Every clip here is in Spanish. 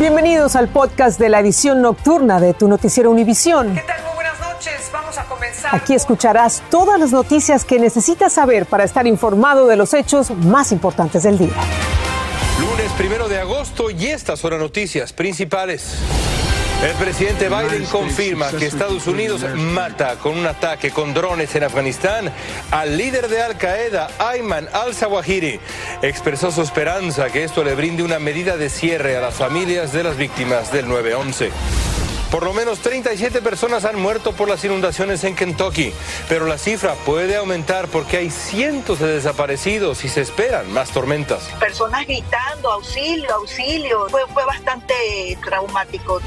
Bienvenidos al podcast de la edición nocturna de tu noticiero Univisión. ¿Qué tal? Muy buenas noches. Vamos a comenzar. Aquí escucharás todas las noticias que necesitas saber para estar informado de los hechos más importantes del día. Lunes primero de agosto y estas son las noticias principales. El presidente Biden confirma que Estados Unidos mata con un ataque con drones en Afganistán al líder de Al Qaeda, Ayman al-Zawahiri. Expresó su esperanza que esto le brinde una medida de cierre a las familias de las víctimas del 9-11. Por lo menos 37 personas han muerto por las inundaciones en Kentucky, pero la cifra puede aumentar porque hay cientos de desaparecidos y se esperan más tormentas. Personas gritando, auxilio, auxilio. Fue, fue bastante traumático.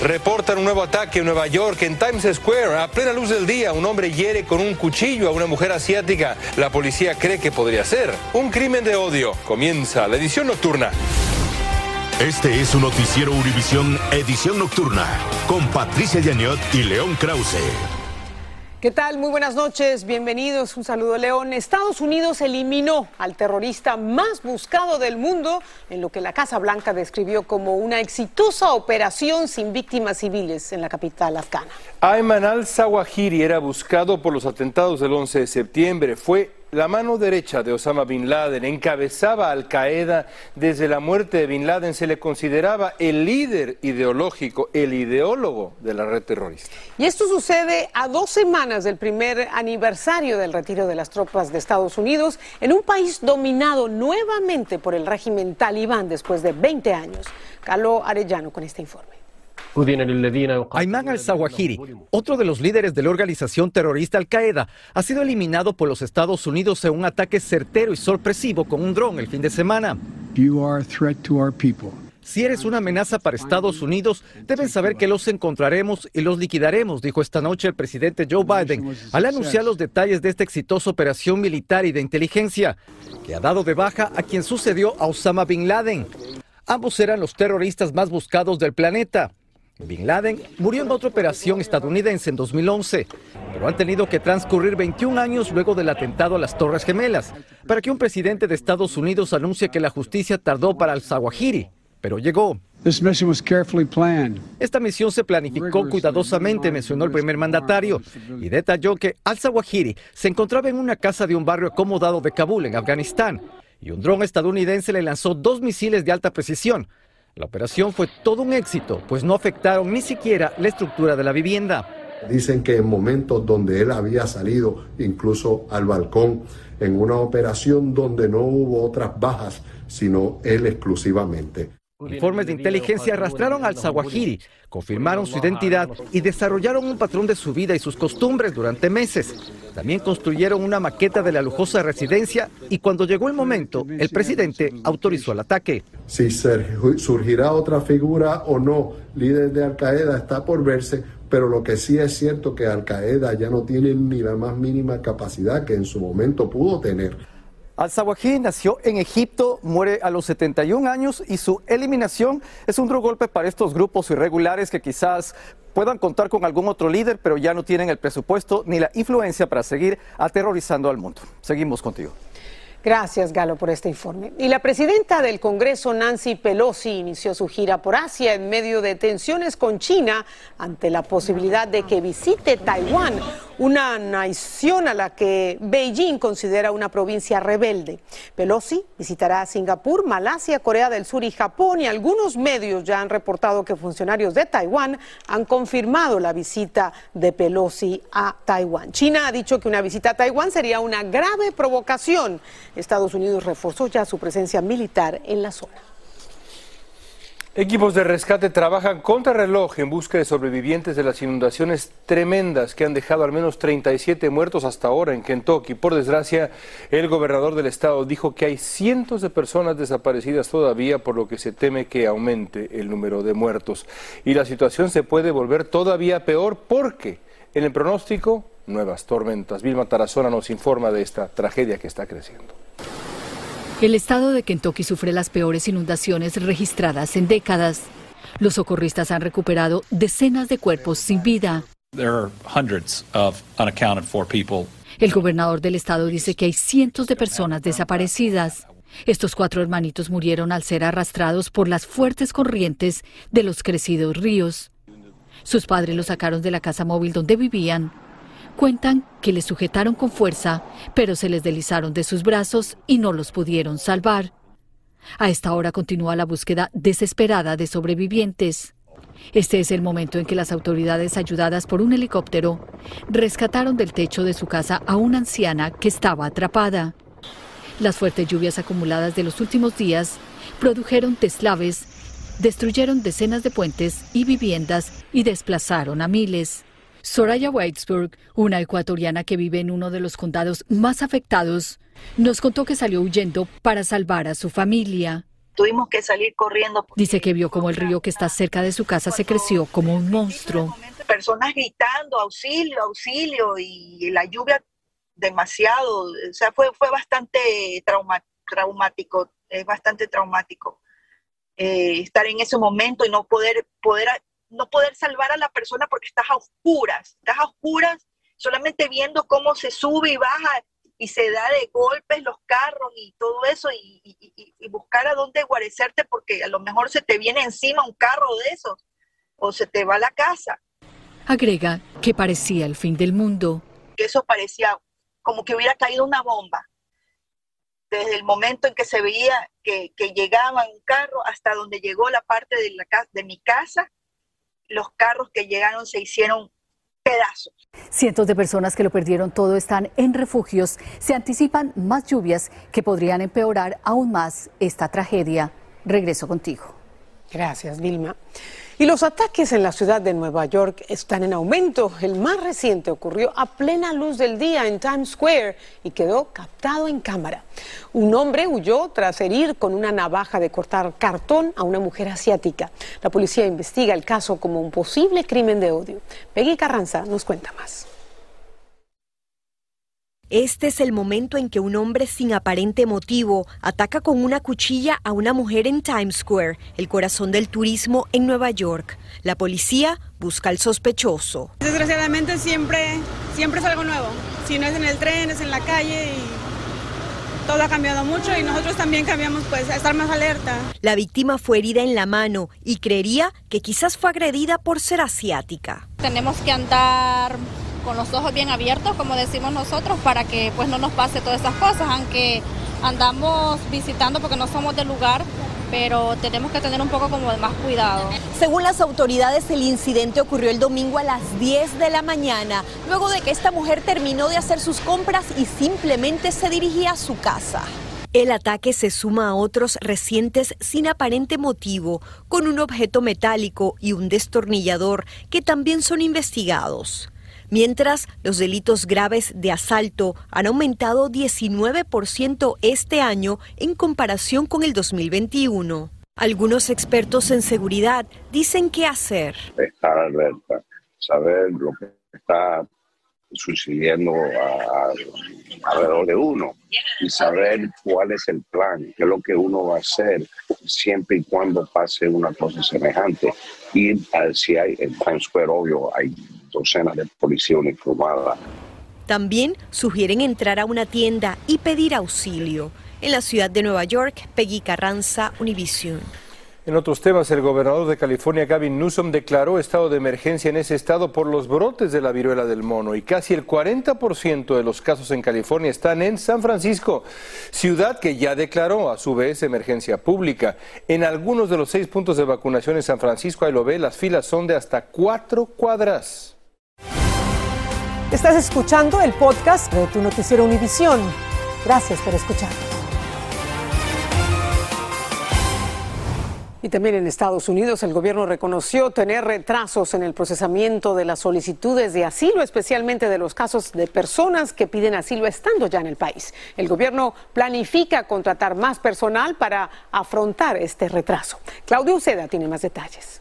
Reportan un nuevo ataque en Nueva York, en Times Square. A plena luz del día, un hombre hiere con un cuchillo a una mujer asiática. La policía cree que podría ser un crimen de odio. Comienza la edición nocturna. Este es su noticiero Univisión Edición Nocturna con Patricia Yañot y León Krause. ¿Qué tal? Muy buenas noches, bienvenidos. Un saludo, León. Estados Unidos eliminó al terrorista más buscado del mundo en lo que la Casa Blanca describió como una exitosa operación sin víctimas civiles en la capital afgana. Ayman al-Zawahiri era buscado por los atentados del 11 de septiembre. Fue la mano derecha de Osama Bin Laden encabezaba Al Qaeda. Desde la muerte de Bin Laden se le consideraba el líder ideológico, el ideólogo de la red terrorista. Y esto sucede a dos semanas del primer aniversario del retiro de las tropas de Estados Unidos en un país dominado nuevamente por el régimen talibán después de 20 años. Carlo Arellano con este informe. Ayman al-Zawahiri, otro de los líderes de la organización terrorista Al-Qaeda, ha sido eliminado por los Estados Unidos en un ataque certero y sorpresivo con un dron el fin de semana. Si eres una amenaza para Estados Unidos, deben saber que los encontraremos y los liquidaremos, dijo esta noche el presidente Joe Biden al anunciar los detalles de esta exitosa operación militar y de inteligencia, que ha dado de baja a quien sucedió a Osama Bin Laden. Ambos eran los terroristas más buscados del planeta. Bin Laden murió en otra operación estadounidense en 2011, pero han tenido que transcurrir 21 años luego del atentado a las Torres Gemelas para que un presidente de Estados Unidos anuncie que la justicia tardó para al-Zawahiri, pero llegó. Esta misión se planificó cuidadosamente, mencionó el primer mandatario, y detalló que al-Zawahiri se encontraba en una casa de un barrio acomodado de Kabul, en Afganistán, y un dron estadounidense le lanzó dos misiles de alta precisión, la operación fue todo un éxito, pues no afectaron ni siquiera la estructura de la vivienda. Dicen que en momentos donde él había salido incluso al balcón, en una operación donde no hubo otras bajas, sino él exclusivamente. Informes de inteligencia arrastraron al Zawahiri, confirmaron su identidad y desarrollaron un patrón de su vida y sus costumbres durante meses. También construyeron una maqueta de la lujosa residencia y cuando llegó el momento, el presidente autorizó el ataque. Si surgirá otra figura o no, líder de Al Qaeda, está por verse, pero lo que sí es cierto que Al Qaeda ya no tiene ni la más mínima capacidad que en su momento pudo tener. Al-Zawahiri nació en Egipto, muere a los 71 años y su eliminación es un duro golpe para estos grupos irregulares que quizás puedan contar con algún otro líder, pero ya no tienen el presupuesto ni la influencia para seguir aterrorizando al mundo. Seguimos contigo. Gracias, Galo, por este informe. Y la presidenta del Congreso, Nancy Pelosi, inició su gira por Asia en medio de tensiones con China ante la posibilidad de que visite Taiwán, una nación a la que Beijing considera una provincia rebelde. Pelosi visitará Singapur, Malasia, Corea del Sur y Japón y algunos medios ya han reportado que funcionarios de Taiwán han confirmado la visita de Pelosi a Taiwán. China ha dicho que una visita a Taiwán sería una grave provocación Estados Unidos reforzó ya su presencia militar en la zona. Equipos de rescate trabajan contra reloj en busca de sobrevivientes de las inundaciones tremendas que han dejado al menos 37 muertos hasta ahora en Kentucky. Por desgracia, el gobernador del estado dijo que hay cientos de personas desaparecidas todavía, por lo que se teme que aumente el número de muertos. Y la situación se puede volver todavía peor porque en el pronóstico, nuevas tormentas. Vilma Tarazona nos informa de esta tragedia que está creciendo. El estado de Kentucky sufre las peores inundaciones registradas en décadas. Los socorristas han recuperado decenas de cuerpos sin vida. El gobernador del estado dice que hay cientos de personas desaparecidas. Estos cuatro hermanitos murieron al ser arrastrados por las fuertes corrientes de los crecidos ríos. Sus padres los sacaron de la casa móvil donde vivían. Cuentan que les sujetaron con fuerza, pero se les deslizaron de sus brazos y no los pudieron salvar. A esta hora continúa la búsqueda desesperada de sobrevivientes. Este es el momento en que las autoridades, ayudadas por un helicóptero, rescataron del techo de su casa a una anciana que estaba atrapada. Las fuertes lluvias acumuladas de los últimos días produjeron deslaves, destruyeron decenas de puentes y viviendas y desplazaron a miles. Soraya Whitesburg, una ecuatoriana que vive en uno de los condados más afectados, nos contó que salió huyendo para salvar a su familia. Tuvimos que salir corriendo. Dice que vio como el río que está cerca de su casa se creció como un monstruo. Personas gritando, auxilio, auxilio, y la lluvia demasiado, o sea, fue, fue bastante traumático, es bastante traumático eh, estar en ese momento y no poder, poder, no poder salvar a la persona porque estás a oscuras, estás a oscuras solamente viendo cómo se sube y baja y se da de golpes los carros y todo eso y, buscar a dónde guarecerte porque a lo mejor se te viene encima un carro de esos o se te va a la casa. Agrega que parecía el fin del mundo. Eso parecía como que hubiera caído una bomba. Desde el momento en que se veía que, llegaba un carro hasta donde llegó la parte de, la, de mi casa, los carros que llegaron se hicieron pedazos. Cientos de personas que lo perdieron todo están en refugios. Se anticipan más lluvias que podrían empeorar aún más esta tragedia. Regreso contigo. Gracias, Vilma. Y los ataques en la ciudad de Nueva York están en aumento. El más reciente ocurrió a plena luz del día en Times Square y quedó captado en cámara. Un hombre huyó tras herir con una navaja de cortar cartón a una mujer asiática. La policía investiga el caso como un posible crimen de odio. Peggy Carranza nos cuenta más. Este es el momento en que un hombre sin aparente motivo ataca con una cuchilla a una mujer en Times Square, el corazón del turismo en Nueva York. La policía busca al sospechoso. Desgraciadamente siempre, siempre es algo nuevo. Si no es en el tren, es en la calle y todo ha cambiado mucho y nosotros también cambiamos pues a estar más alerta. La víctima fue herida en la mano y creería que quizás fue agredida por ser asiática. Tenemos que andar con los ojos bien abiertos, como decimos nosotros, para que pues no nos pase todas esas cosas, aunque andamos visitando porque no somos del lugar, pero tenemos que tener un poco como de más cuidado. Según las autoridades, el incidente ocurrió el domingo a las 10 de la mañana, luego de que esta mujer terminó de hacer sus compras y simplemente se dirigía a su casa. El ataque se suma a otros recientes sin aparente motivo, con un objeto metálico y un destornillador que también son investigados mientras los delitos graves de asalto han aumentado 19% este año en comparación con el 2021. Algunos expertos en seguridad dicen qué hacer. Estar alerta, saber lo que está sucediendo alrededor de uno y saber cuál es el plan, qué es lo que uno va a hacer siempre y cuando pase una cosa semejante. Y si hay en Times Square, obvio, hay docenas de policía uniformada. También sugieren entrar a una tienda y pedir auxilio. En la ciudad de Nueva York, Peggy Carranza, Univision. En otros temas, el gobernador de California, Gavin Newsom, declaró estado de emergencia en ese estado por los brotes de la viruela del mono y casi el 40% de los casos en California están en San Francisco, ciudad que ya declaró a su vez emergencia pública. En algunos de los seis puntos de vacunación en San Francisco, ahí lo ve, las filas son de hasta cuatro cuadras. Estás escuchando el podcast de tu noticiero Univisión. Gracias por escuchar. Y también en Estados Unidos el gobierno reconoció tener retrasos en el procesamiento de las solicitudes de asilo, especialmente de los casos de personas que piden asilo estando ya en el país. El gobierno planifica contratar más personal para afrontar este retraso. Claudio Uceda tiene más detalles.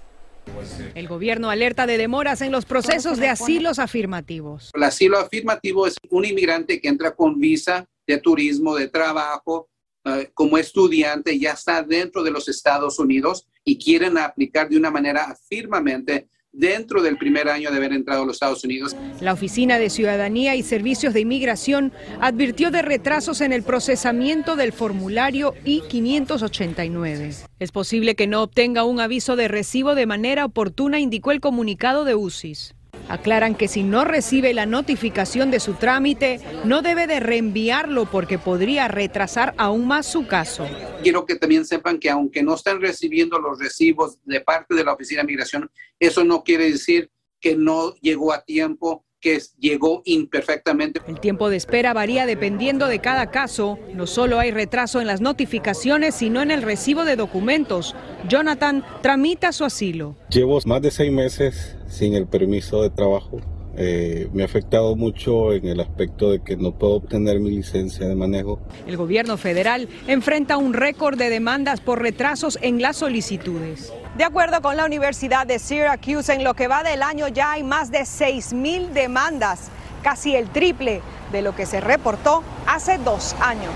El gobierno alerta de demoras en los procesos de asilos afirmativos. El asilo afirmativo es un inmigrante que entra con visa de turismo, de trabajo, eh, como estudiante, ya está dentro de los Estados Unidos y quieren aplicar de una manera firmemente dentro del primer año de haber entrado a los Estados Unidos. La Oficina de Ciudadanía y Servicios de Inmigración advirtió de retrasos en el procesamiento del formulario I-589. Es posible que no obtenga un aviso de recibo de manera oportuna, indicó el comunicado de UCIS. Aclaran que si no recibe la notificación de su trámite, no debe de reenviarlo porque podría retrasar aún más su caso. Quiero que también sepan que aunque no estén recibiendo los recibos de parte de la Oficina de Migración, eso no quiere decir que no llegó a tiempo que llegó imperfectamente. El tiempo de espera varía dependiendo de cada caso. No solo hay retraso en las notificaciones, sino en el recibo de documentos. Jonathan tramita su asilo. Llevo más de seis meses sin el permiso de trabajo. Eh, me ha afectado mucho en el aspecto de que no puedo obtener mi licencia de manejo. El gobierno federal enfrenta un récord de demandas por retrasos en las solicitudes. De acuerdo con la Universidad de Syracuse, en lo que va del año ya hay más de 6.000 demandas, casi el triple de lo que se reportó hace dos años.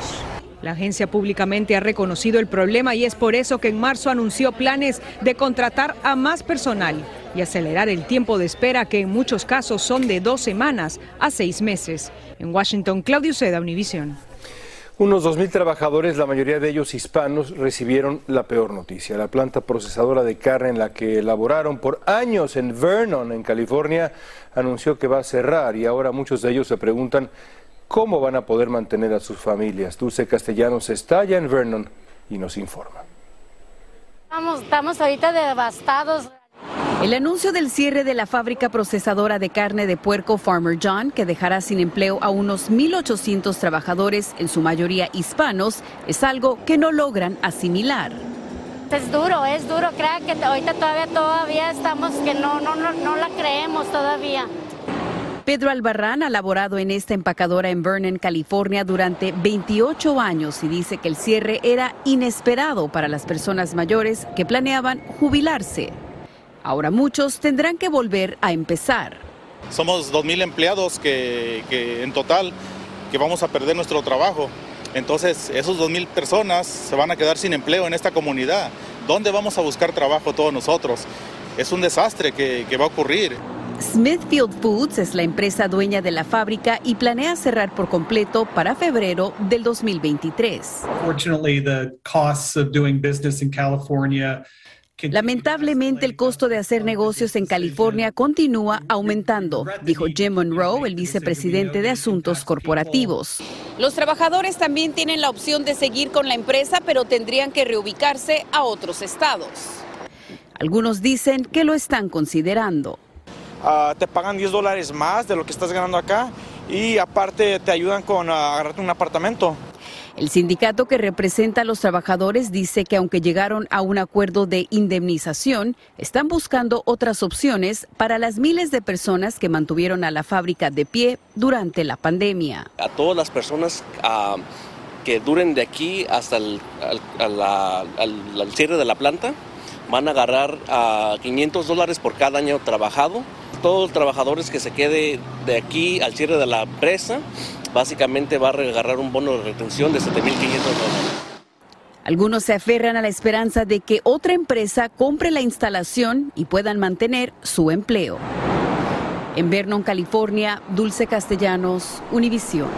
La agencia públicamente ha reconocido el problema y es por eso que en marzo anunció planes de contratar a más personal y acelerar el tiempo de espera que en muchos casos son de dos semanas a seis meses. En Washington, Claudio Seda, Univision. Unos 2.000 trabajadores, la mayoría de ellos hispanos, recibieron la peor noticia. La planta procesadora de carne en la que laboraron por años en Vernon, en California, anunció que va a cerrar y ahora muchos de ellos se preguntan cómo van a poder mantener a sus familias. Dulce Castellanos está allá en Vernon y nos informa. Estamos, estamos ahorita devastados. El anuncio del cierre de la fábrica procesadora de carne de puerco Farmer John, que dejará sin empleo a unos 1.800 trabajadores, en su mayoría hispanos, es algo que no logran asimilar. Es duro, es duro. Creo que ahorita todavía, todavía estamos que no, no, no, no la creemos todavía. Pedro Albarrán ha laborado en esta empacadora en Vernon, California, durante 28 años y dice que el cierre era inesperado para las personas mayores que planeaban jubilarse. Ahora muchos tendrán que volver a empezar. Somos 2.000 empleados que, en total que vamos a perder nuestro trabajo. Entonces, esos 2.000 personas se van a quedar sin empleo en esta comunidad. ¿Dónde vamos a buscar trabajo todos nosotros? Es un desastre que va a ocurrir. Smithfield Foods es la empresa dueña de la fábrica y planea cerrar por completo para febrero del 2023. Fortunately, the costs of doing business in California Lamentablemente, el costo de hacer negocios en California continúa aumentando, dijo Jim Monroe, el vicepresidente de Asuntos Corporativos. Los trabajadores también tienen la opción de seguir con la empresa, pero tendrían que reubicarse a otros estados. Algunos dicen que lo están considerando. Uh, te pagan 10 dólares más de lo que estás ganando acá y aparte te ayudan con uh, agarrarte un apartamento. El sindicato que representa a los trabajadores dice que aunque llegaron a un acuerdo de indemnización, están buscando otras opciones para las miles de personas que mantuvieron a la fábrica de pie durante la pandemia. A todas las personas uh, que duren de aquí hasta el al, al, al, cierre de la planta, van a agarrar a 500 dólares por cada año trabajado. Todos los trabajadores que se quede de aquí al cierre de la empresa básicamente va a agarrar un bono de retención de 7.500 dólares. Algunos se aferran a la esperanza de que otra empresa compre la instalación y puedan mantener su empleo. En Vernon, California, Dulce Castellanos, Univisión.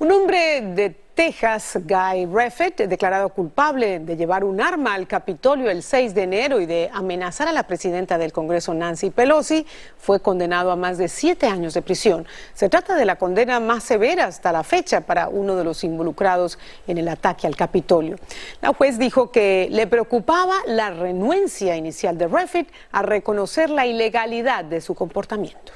Un hombre de Texas, Guy Reffitt, declarado culpable de llevar un arma al Capitolio el 6 de enero y de amenazar a la presidenta del Congreso, Nancy Pelosi, fue condenado a más de siete años de prisión. Se trata de la condena más severa hasta la fecha para uno de los involucrados en el ataque al Capitolio. La juez dijo que le preocupaba la renuencia inicial de Reffitt a reconocer la ilegalidad de su comportamiento.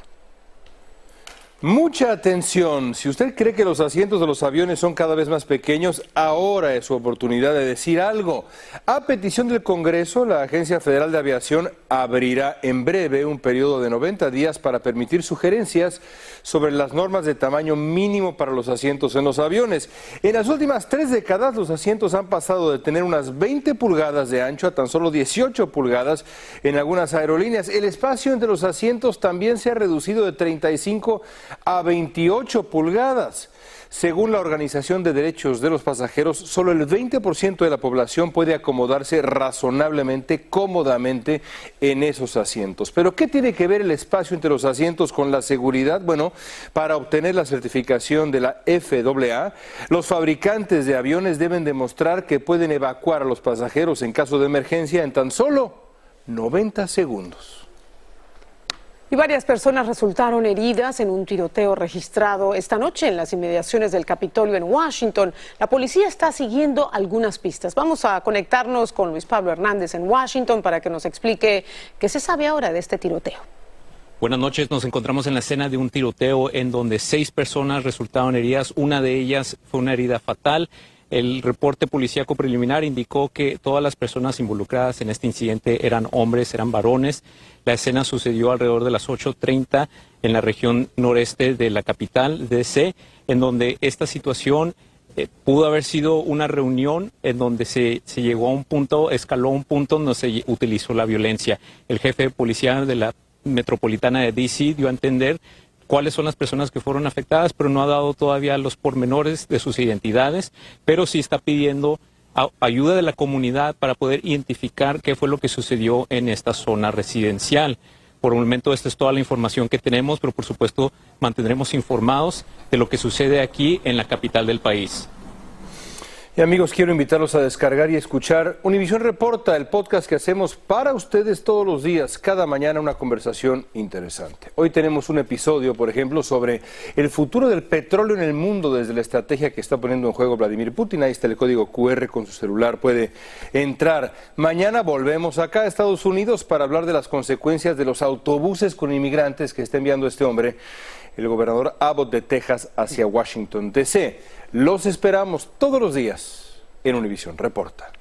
Mucha atención. Si usted cree que los asientos de los aviones son cada vez más pequeños, ahora es su oportunidad de decir algo. A petición del Congreso, la Agencia Federal de Aviación abrirá en breve un periodo de 90 días para permitir sugerencias sobre las normas de tamaño mínimo para los asientos en los aviones. En las últimas tres décadas, los asientos han pasado de tener unas 20 pulgadas de ancho a tan solo 18 pulgadas en algunas aerolíneas. El espacio entre los asientos también se ha reducido de 35 a 28 pulgadas. Según la Organización de Derechos de los Pasajeros, solo el 20% de la población puede acomodarse razonablemente, cómodamente en esos asientos. Pero ¿qué tiene que ver el espacio entre los asientos con la seguridad? Bueno, para obtener la certificación de la FAA, los fabricantes de aviones deben demostrar que pueden evacuar a los pasajeros en caso de emergencia en tan solo 90 segundos. Y varias personas resultaron heridas en un tiroteo registrado esta noche en las inmediaciones del Capitolio en Washington. La policía está siguiendo algunas pistas. Vamos a conectarnos con Luis Pablo Hernández en Washington para que nos explique qué se sabe ahora de este tiroteo. Buenas noches, nos encontramos en la escena de un tiroteo en donde seis personas resultaron heridas, una de ellas fue una herida fatal. El reporte policíaco preliminar indicó que todas las personas involucradas en este incidente eran hombres, eran varones. La escena sucedió alrededor de las 8.30 en la región noreste de la capital, DC, en donde esta situación eh, pudo haber sido una reunión en donde se, llegó a un punto, escaló a un punto donde se utilizó la violencia. El jefe de policía de la metropolitana de DC dio a entender cuáles son las personas que fueron afectadas, pero no ha dado todavía los pormenores de sus identidades, pero sí está pidiendo ayuda de la comunidad para poder identificar qué fue lo que sucedió en esta zona residencial. Por el momento esta es toda la información que tenemos, pero por supuesto mantendremos informados de lo que sucede aquí en la capital del país. Y amigos, quiero invitarlos a descargar y escuchar Univisión Reporta, el podcast que hacemos para ustedes todos los días, cada mañana una conversación interesante. Hoy tenemos un episodio, por ejemplo, sobre el futuro del petróleo en el mundo desde la estrategia que está poniendo en juego Vladimir Putin. Ahí está el código QR con su celular, puede entrar. Mañana volvemos acá a Estados Unidos para hablar de las consecuencias de los autobuses con inmigrantes que está enviando este hombre, el gobernador Abbott de Texas, hacia Washington, D.C. Los esperamos todos los días en Univisión Reporta.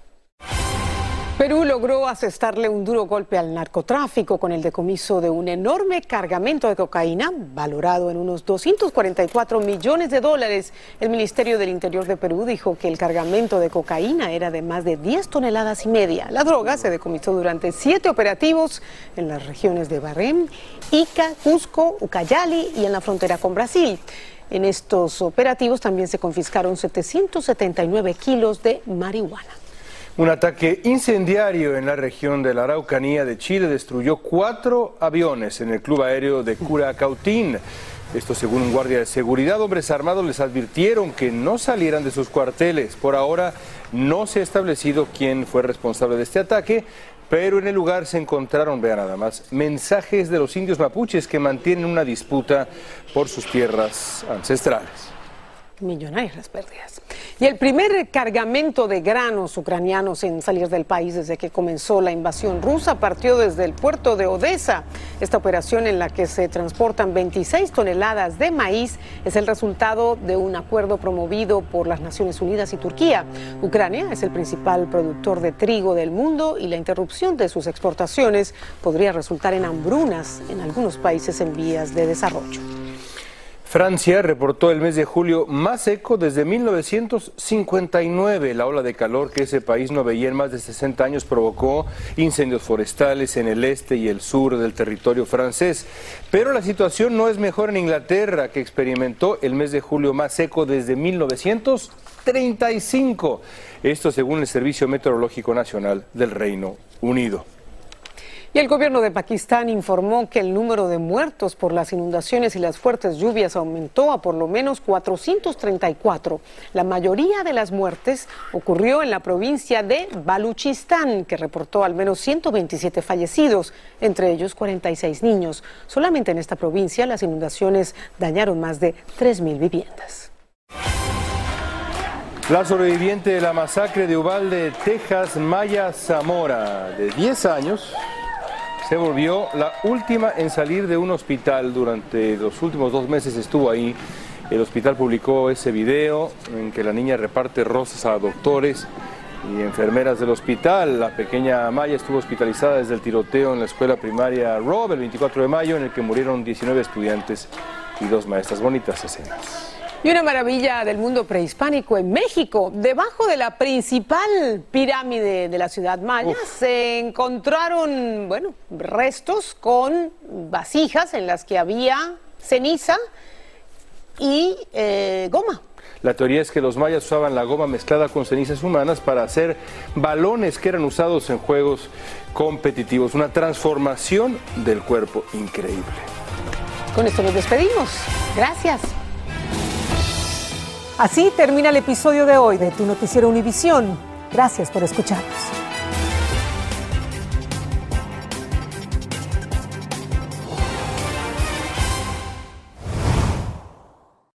Perú logró asestarle un duro golpe al narcotráfico con el decomiso de un enorme cargamento de cocaína valorado en unos 244 millones de dólares. El Ministerio del Interior de Perú dijo que el cargamento de cocaína era de más de 10 toneladas y media. La droga se decomisó durante siete operativos en las regiones de Barrem, Ica, Cusco, Ucayali y en la frontera con Brasil. En estos operativos también se confiscaron 779 kilos de marihuana. Un ataque incendiario en la región de la Araucanía de Chile destruyó cuatro aviones en el club aéreo de Curacautín. Esto según un guardia de seguridad, hombres armados les advirtieron que no salieran de sus cuarteles. Por ahora no se ha establecido quién fue responsable de este ataque, pero en el lugar se encontraron, vean nada más, mensajes de los indios mapuches que mantienen una disputa por sus tierras ancestrales. Millonarias pérdidas. Y el primer cargamento de granos ucranianos en salir del país desde que comenzó la invasión rusa partió desde el puerto de Odessa. Esta operación en la que se transportan 26 toneladas de maíz es el resultado de un acuerdo promovido por las Naciones Unidas y Turquía. Ucrania es el principal productor de trigo del mundo y la interrupción de sus exportaciones podría resultar en hambrunas en algunos países en vías de desarrollo. Francia reportó el mes de julio más seco desde 1959. La ola de calor que ese país no veía en más de 60 años provocó incendios forestales en el este y el sur del territorio francés. Pero la situación no es mejor en Inglaterra, que experimentó el mes de julio más seco desde 1935. Esto según el Servicio Meteorológico Nacional del Reino Unido. Y el gobierno de Pakistán informó que el número de muertos por las inundaciones y las fuertes lluvias aumentó a por lo menos 434. La mayoría de las muertes ocurrió en la provincia de Baluchistán, que reportó al menos 127 fallecidos, entre ellos 46 niños. Solamente en esta provincia las inundaciones dañaron más de 3.000 viviendas. La sobreviviente de la masacre de Uvalde, Texas, Maya Zamora, de 10 años, se volvió la última en salir de un hospital. Durante los últimos dos meses estuvo ahí. El hospital publicó ese video en que la niña reparte rosas a doctores y enfermeras del hospital. La pequeña Maya estuvo hospitalizada desde el tiroteo en la escuela primaria Rob el 24 de mayo, en el que murieron 19 estudiantes y dos maestras. Bonitas escenas. Y una maravilla del mundo prehispánico en México, debajo de la principal pirámide de la ciudad maya, se encontraron, bueno, restos con vasijas en las que había ceniza y eh, goma. La teoría es que los mayas usaban la goma mezclada con cenizas humanas para hacer balones que eran usados en juegos competitivos, una transformación del cuerpo increíble. Con esto nos despedimos. Gracias. Así termina el episodio de hoy de Tu Noticiero Univisión. Gracias por escucharnos.